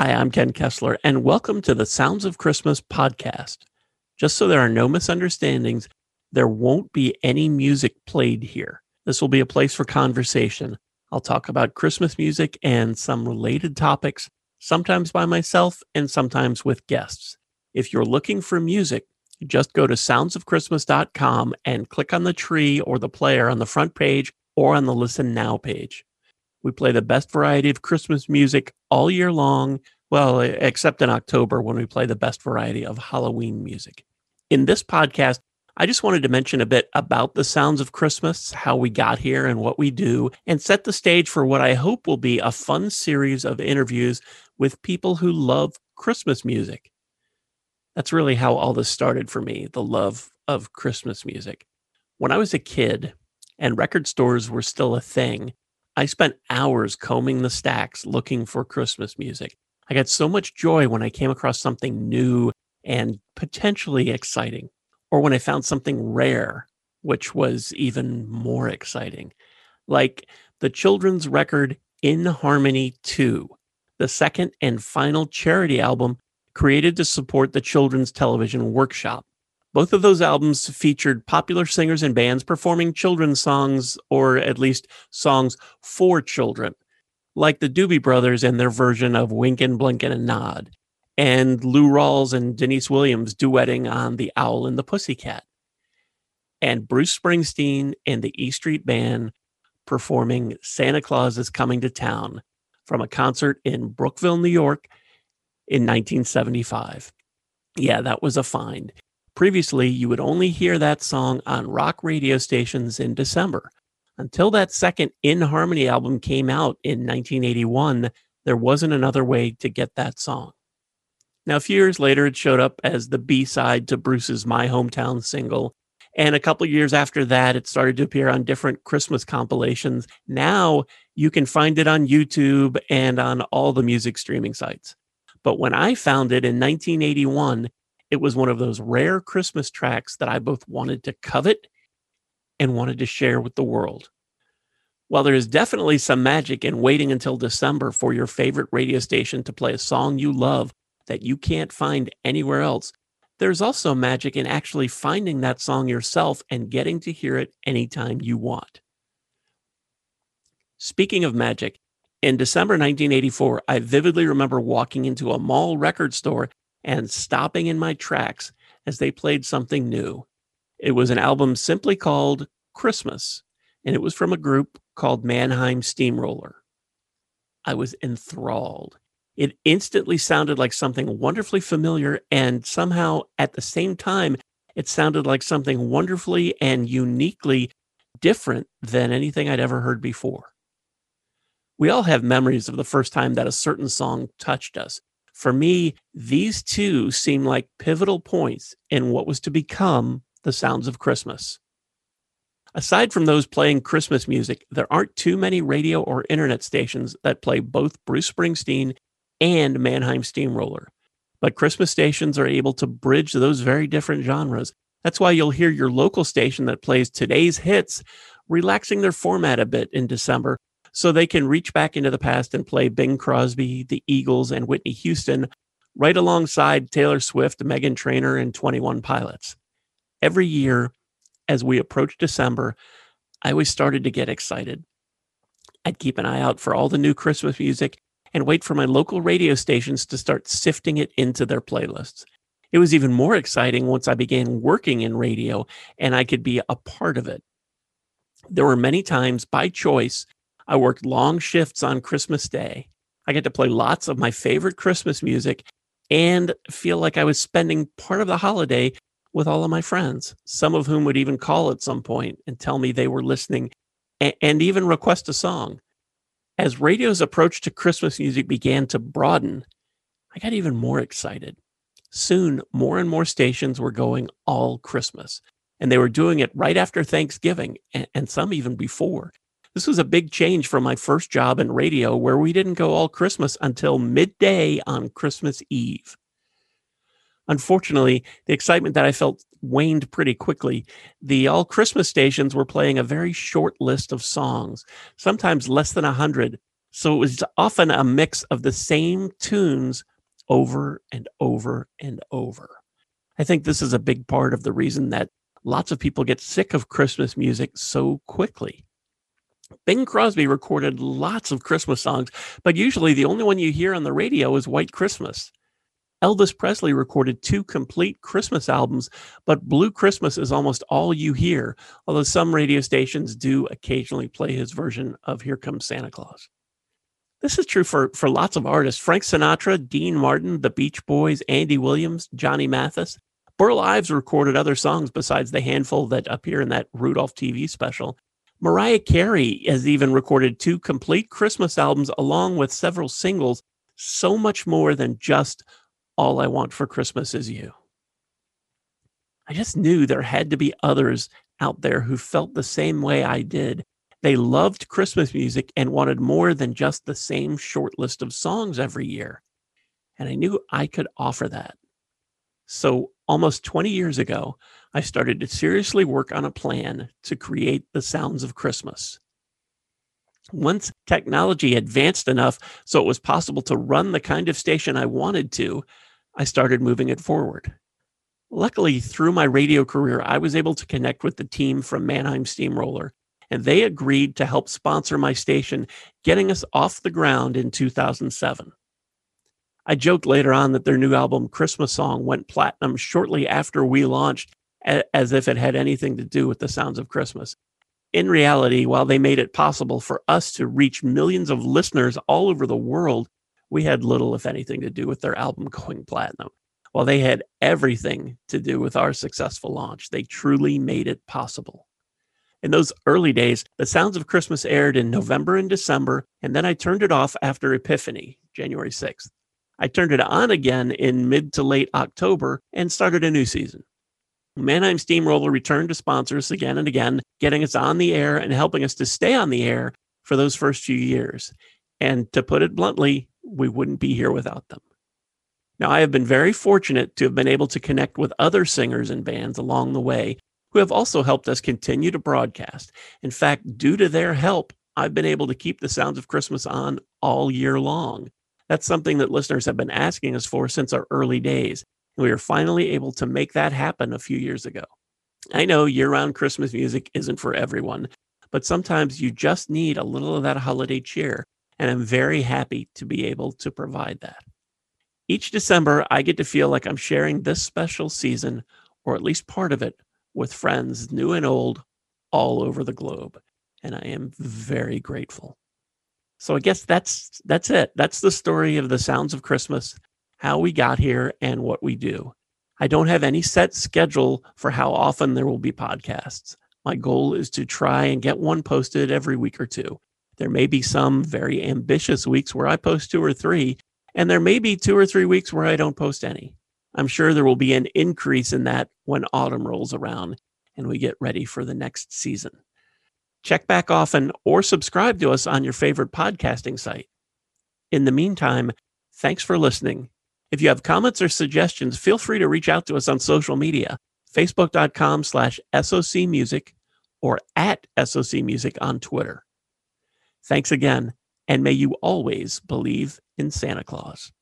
Hi, I'm Ken Kessler, and welcome to the Sounds of Christmas podcast. Just so there are no misunderstandings, there won't be any music played here. This will be a place for conversation. I'll talk about Christmas music and some related topics, sometimes by myself and sometimes with guests. If you're looking for music, just go to soundsofchristmas.com and click on the tree or the player on the front page or on the Listen Now page. We play the best variety of Christmas music all year long, well, except in October when we play the best variety of Halloween music. In this podcast, I just wanted to mention a bit about the sounds of Christmas, how we got here and what we do, and set the stage for what I hope will be a fun series of interviews with people who love Christmas music. That's really how all this started for me the love of Christmas music. When I was a kid and record stores were still a thing, I spent hours combing the stacks looking for Christmas music. I got so much joy when I came across something new and potentially exciting or when I found something rare, which was even more exciting, like the children's record In Harmony 2, the second and final charity album created to support the Children's Television Workshop. Both of those albums featured popular singers and bands performing children's songs, or at least songs for children, like the Doobie Brothers and their version of Winkin', Blinkin', and Nod, and Lou Rawls and Deniece Williams duetting on The Owl and the Pussycat, and Bruce Springsteen and the E Street Band performing Santa Claus is Coming to Town from a concert in Brookville, New York in 1975. Yeah, that was a find. Previously, you would only hear that song on rock radio stations in December. Until that second In Harmony album came out in 1981, there wasn't another way to get that song. Now, a few years later, it showed up as the B side to Bruce's My Hometown single. And a couple years after that, it started to appear on different Christmas compilations. Now you can find it on YouTube and on all the music streaming sites. But when I found it in 1981, it was one of those rare Christmas tracks that I both wanted to covet and wanted to share with the world. While there is definitely some magic in waiting until December for your favorite radio station to play a song you love that you can't find anywhere else. There's also magic in actually finding that song yourself and getting to hear it anytime you want. Speaking of magic, in December 1984, I vividly remember walking into a mall record store and stopping in my tracks as they played something new. It was an album simply called Christmas, and it was from a group called Mannheim Steamroller. I was enthralled. It instantly sounded like something wonderfully familiar, and somehow at the same time, it sounded like something wonderfully and uniquely different than anything I'd ever heard before. We all have memories of the first time that a certain song touched us. For me, these two seem like pivotal points in what was to become the sounds of Christmas. Aside from those playing Christmas music, there aren't too many radio or internet stations that play both Bruce Springsteen and Mannheim Steamroller. But Christmas stations are able to bridge those very different genres. That's why you'll hear your local station that plays today's hits relaxing their format a bit in December so they can reach back into the past and play Bing Crosby, the Eagles, and Whitney Houston right alongside Taylor Swift, Meghan Trainor, and 21 Pilots. Every year, as we approach December, I always started to get excited. I'd keep an eye out for all the new Christmas music and wait for my local radio stations to start sifting it into their playlists. It was even more exciting once I began working in radio and I could be a part of it. There were many times by choice I worked long shifts on Christmas Day. I get to play lots of my favorite Christmas music and feel like I was spending part of the holiday with all of my friends, some of whom would even call at some point and tell me they were listening and, even request a song. As radio's approach to Christmas music began to broaden, I got even more excited. Soon, more and more stations were going all Christmas, and they were doing it right after Thanksgiving, and, some even before. This was a big change from my first job in radio, where we didn't go all Christmas until midday on Christmas Eve. Unfortunately, the excitement that I felt waned pretty quickly. The all Christmas stations were playing a very short list of songs, sometimes less than a hundred, So it was often a mix of the same tunes over and over and over. I think this is a big part of the reason that lots of people get sick of Christmas music so quickly. Bing Crosby recorded lots of Christmas songs, but usually the only one you hear on the radio is White Christmas. Elvis Presley recorded two complete Christmas albums, but Blue Christmas is almost all you hear, although some radio stations do occasionally play his version of Here Comes Santa Claus. This is true for, for lots of artists Frank Sinatra, Dean Martin, the Beach Boys, Andy Williams, Johnny Mathis. Burl Ives recorded other songs besides the handful that appear in that Rudolph TV special. Mariah Carey has even recorded two complete Christmas albums along with several singles, so much more than just All I Want for Christmas Is You. I just knew there had to be others out there who felt the same way I did. They loved Christmas music and wanted more than just the same short list of songs every year. And I knew I could offer that. So, almost 20 years ago, I started to seriously work on a plan to create the sounds of Christmas. Once technology advanced enough so it was possible to run the kind of station I wanted to, I started moving it forward. Luckily, through my radio career, I was able to connect with the team from Mannheim Steamroller, and they agreed to help sponsor my station, getting us off the ground in 2007. I joked later on that their new album, Christmas Song, went platinum shortly after we launched, as if it had anything to do with the sounds of Christmas. In reality, while they made it possible for us to reach millions of listeners all over the world, we had little, if anything, to do with their album going platinum. While they had everything to do with our successful launch, they truly made it possible. In those early days, The Sounds of Christmas aired in November and December, and then I turned it off after Epiphany, January 6th. I turned it on again in mid to late October and started a new season. Mannheim Steamroller returned to sponsor us again and again, getting us on the air and helping us to stay on the air for those first few years. And to put it bluntly, we wouldn't be here without them. Now, I have been very fortunate to have been able to connect with other singers and bands along the way who have also helped us continue to broadcast. In fact, due to their help, I've been able to keep the sounds of Christmas on all year long. That's something that listeners have been asking us for since our early days. And we were finally able to make that happen a few years ago. I know year round Christmas music isn't for everyone, but sometimes you just need a little of that holiday cheer. And I'm very happy to be able to provide that. Each December, I get to feel like I'm sharing this special season, or at least part of it, with friends, new and old, all over the globe. And I am very grateful. So I guess that's that's it. That's the story of the sounds of Christmas, how we got here and what we do. I don't have any set schedule for how often there will be podcasts. My goal is to try and get one posted every week or two. There may be some very ambitious weeks where I post two or three, and there may be two or three weeks where I don't post any. I'm sure there will be an increase in that when autumn rolls around and we get ready for the next season. Check back often or subscribe to us on your favorite podcasting site. In the meantime, thanks for listening. If you have comments or suggestions, feel free to reach out to us on social media, facebook.com slash socmusic or at socmusic on Twitter. Thanks again, and may you always believe in Santa Claus.